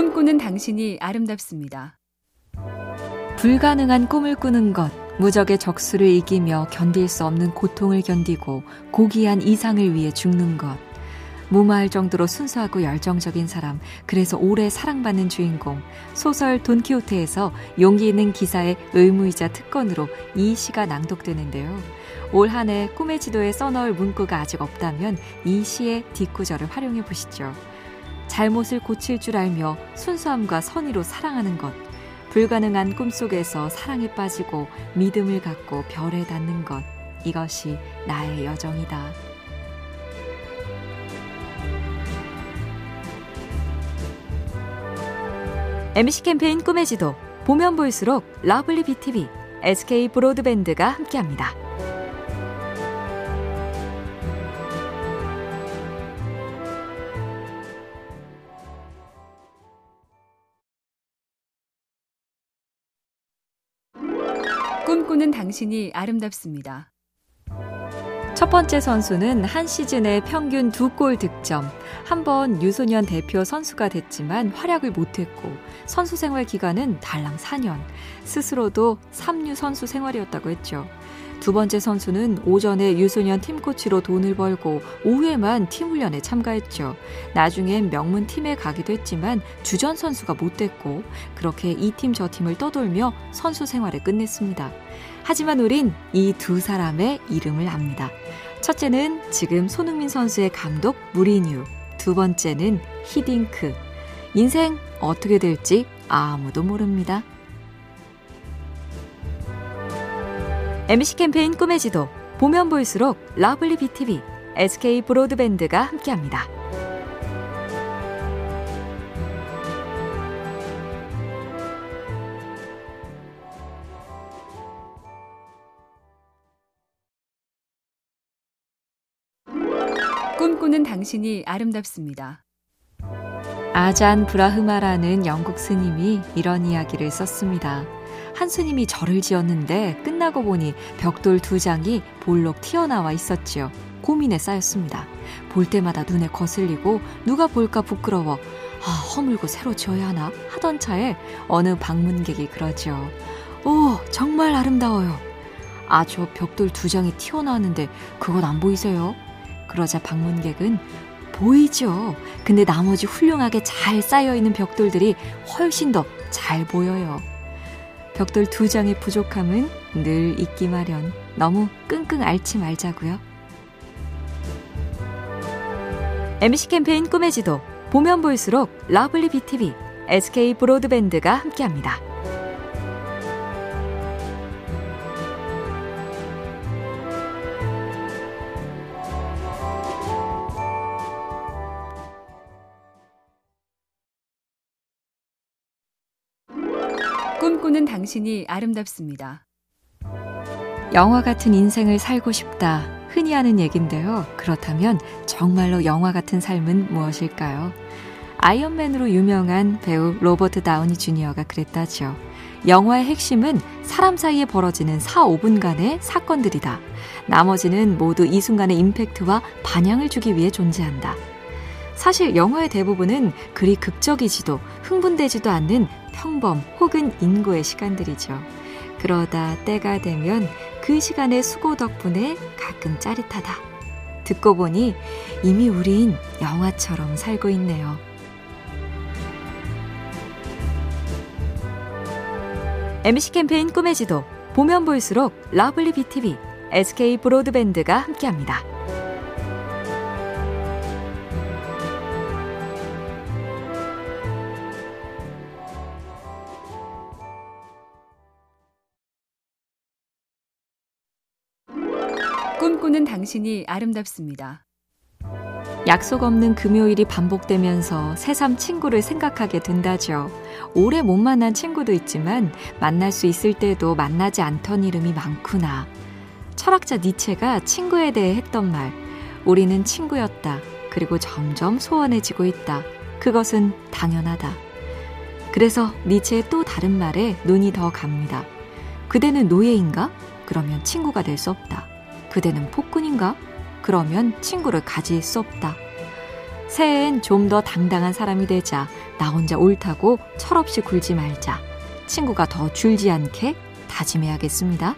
꿈꾸는 당신이 아름답습니다. 불가능한 꿈을 꾸는 것, 무적의 적수를 이기며 견딜 수 없는 고통을 견디고 고귀한 이상을 위해 죽는 것. 무마할 정도로 순수하고 열정적인 사람, 그래서 오래 사랑받는 주인공, 소설 돈키호테에서 용기 있는 기사의 의무이자 특권으로 이 시가 낭독되는데요. 올 한 해 꿈의 지도에 써넣을 문구가 아직 없다면 이 시의 뒷구절을 활용해 보시죠. 잘못을 고칠 줄 알며 순수함과 선의로 사랑하는 것, 불가능한 꿈속에서 사랑에 빠지고 믿음을 갖고 별에 닿는 것, 이것이 나의 여정이다. MC 캠페인 꿈의 지도 보면 볼수록 lovely BTV, SK 브로드밴드가 함께합니다. 꿈꾸는 당신이 아름답습니다. 첫 번째 선수는 한 시즌에 평균 두 골 득점. 한 번 유소년 대표 선수가 됐지만 활약을 못했고 선수 생활 기간은 달랑 4년. 스스로도 3류 선수 생활이었다고 했죠. 두 번째 선수는 오전에 유소년 팀 코치로 돈을 벌고 오후에만 팀 훈련에 참가했죠. 나중엔 명문 팀에 가기도 했지만 주전 선수가 못 됐고 그렇게 이 팀 저 팀을 떠돌며 선수 생활을 끝냈습니다. 하지만 우린 이 두 사람의 이름을 압니다. 첫째는 지금 손흥민 선수의 감독 무리뉴, 두 번째는 히딩크. 인생 어떻게 될지 아무도 모릅니다. MC 캠페인 꿈의 지도 보면 볼수록 lovely BTV, SK 브로드밴드가 함께합니다. 꿈꾸는 당신이 아름답습니다. 아잔 브라흐마라는 영국 스님이 이런 이야기를 썼습니다. 한 스님이 절을 지었는데 끝나고 보니 벽돌 두 장이 볼록 튀어나와 있었지요. 고민에 쌓였습니다. 볼 때마다 눈에 거슬리고 누가 볼까 부끄러워 아 허물고 새로 지어야 하나 하던 차에 어느 방문객이 그러죠. 오 정말 아름다워요. 아 저 벽돌 두 장이 튀어나왔는데 그건 안 보이세요? 그러자 방문객은 보이죠. 근데 나머지 훌륭하게 잘 쌓여있는 벽돌들이 훨씬 더 잘 보여요. 벽돌 두 장의 부족함은 늘 있기 마련. 너무 끙끙 앓지 말자고요. MC 캠페인 꿈의 지도 보면 볼수록 lovely BTV, SK 브로드밴드가 함께합니다. 꿈꾸는 당신이 아름답습니다. 영화 같은 인생을 살고 싶다. 흔히 하는 얘긴데요. 그렇다면 정말로 영화 같은 삶은 무엇일까요? 아이언맨으로 유명한 배우 로버트 다우니 주니어가 그랬다죠. 영화의 핵심은 사람 사이에 벌어지는 4, 5분간의 사건들이다. 나머지는 모두 이 순간의 임팩트와 반향을 주기 위해 존재한다. 사실 영화의 대부분은 그리 극적이지도 흥분되지도 않는 평범 혹은 인고의 시간들이죠. 그러다 때가 되면 그 시간의 수고 덕분에 가끔 짜릿하다. 듣고 보니 이미 우린 영화처럼 살고 있네요. MC 캠페인 꿈의 지도 보면 볼수록 lovely BTV, SK 브로드밴드가 함께합니다. 꿈꾸는 당신이 아름답습니다. 약속 없는 금요일이 반복되면서 새삼 친구를 생각하게 된다죠. 오래 못 만난 친구도 있지만 만날 수 있을 때도 만나지 않던 이름이 많구나. 철학자 니체가 친구에 대해 했던 말. 우리는 친구였다. 그리고 점점 소원해지고 있다. 그것은 당연하다. 그래서 니체의 또 다른 말에 눈이 더 갑니다. 그대는 노예인가? 그러면 친구가 될 수 없다. 그대는 폭군인가? 그러면 친구를 가질 수 없다. 새해엔 좀 더 당당한 사람이 되자. 나 혼자 옳다고 철없이 굴지 말자. 친구가 더 줄지 않게 다짐해야겠습니다.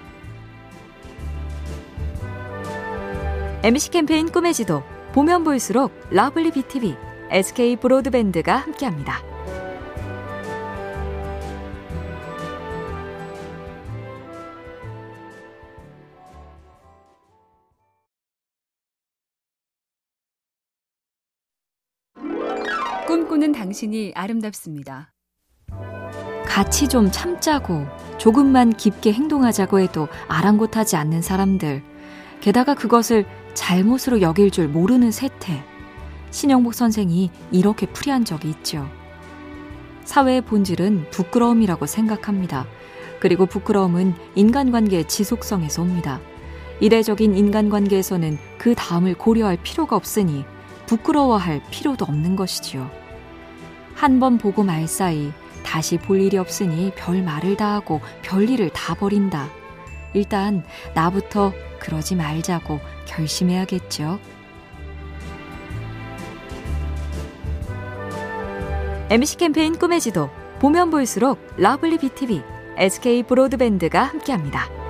MC 캠페인 꿈의 지도 보면 볼수록 lovely BTV, SK 브로드밴드가 함께합니다. 꿈꾸는 당신이 아름답습니다. 같이 좀 참자고 조금만 깊게 행동하자고 해도 아랑곳하지 않는 사람들. 게다가 그것을 잘못으로 여길 줄 모르는 세태. 신영복 선생이 이렇게 풀이한 적이 있죠. 사회의 본질은 부끄러움이라고 생각합니다. 그리고 부끄러움은 인간관계의 지속성에서 옵니다. 이례적인 인간관계에서는 그 다음을 고려할 필요가 없으니 부끄러워할 필요도 없는 것이지요. 한 번 보고 말 사이 다시 볼 일이 없으니 별 말을 다 하고 별 일을 다 벌인다. 일단 나부터 그러지 말자고 결심해야겠죠. MC 캠페인 꿈의 지도 보면 볼수록 lovely BTV, SK 브로드밴드가 함께합니다.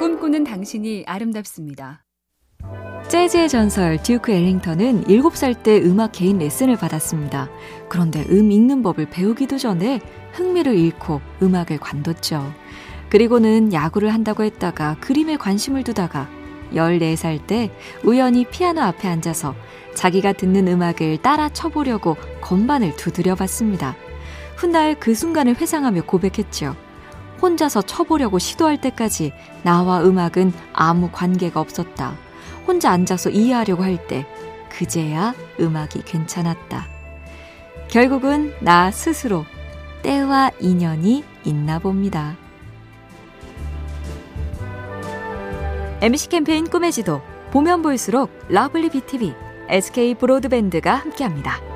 꿈꾸는 당신이 아름답습니다. 재즈의 전설 듀크 엘링턴은 7살 때 음악 개인 레슨을 받았습니다. 그런데 음 읽는 법을 배우기도 전에 흥미를 잃고 음악을 관뒀죠. 그리고는 야구를 한다고 했다가 그림에 관심을 두다가 14살 때 우연히 피아노 앞에 앉아서 자기가 듣는 음악을 따라 쳐보려고 건반을 두드려 봤습니다. 훗날 그 순간을 회상하며 고백했죠. 혼자서 쳐보려고 시도할 때까지 나와 음악은 아무 관계가 없었다. 혼자 앉아서 이해하려고 할 때 그제야 음악이 괜찮았다. 결국은 나 스스로 때와 인연이 있나 봅니다. MC 캠페인 꿈의 지도 보면 볼수록 lovely BTV, SK 브로드밴드가 함께합니다.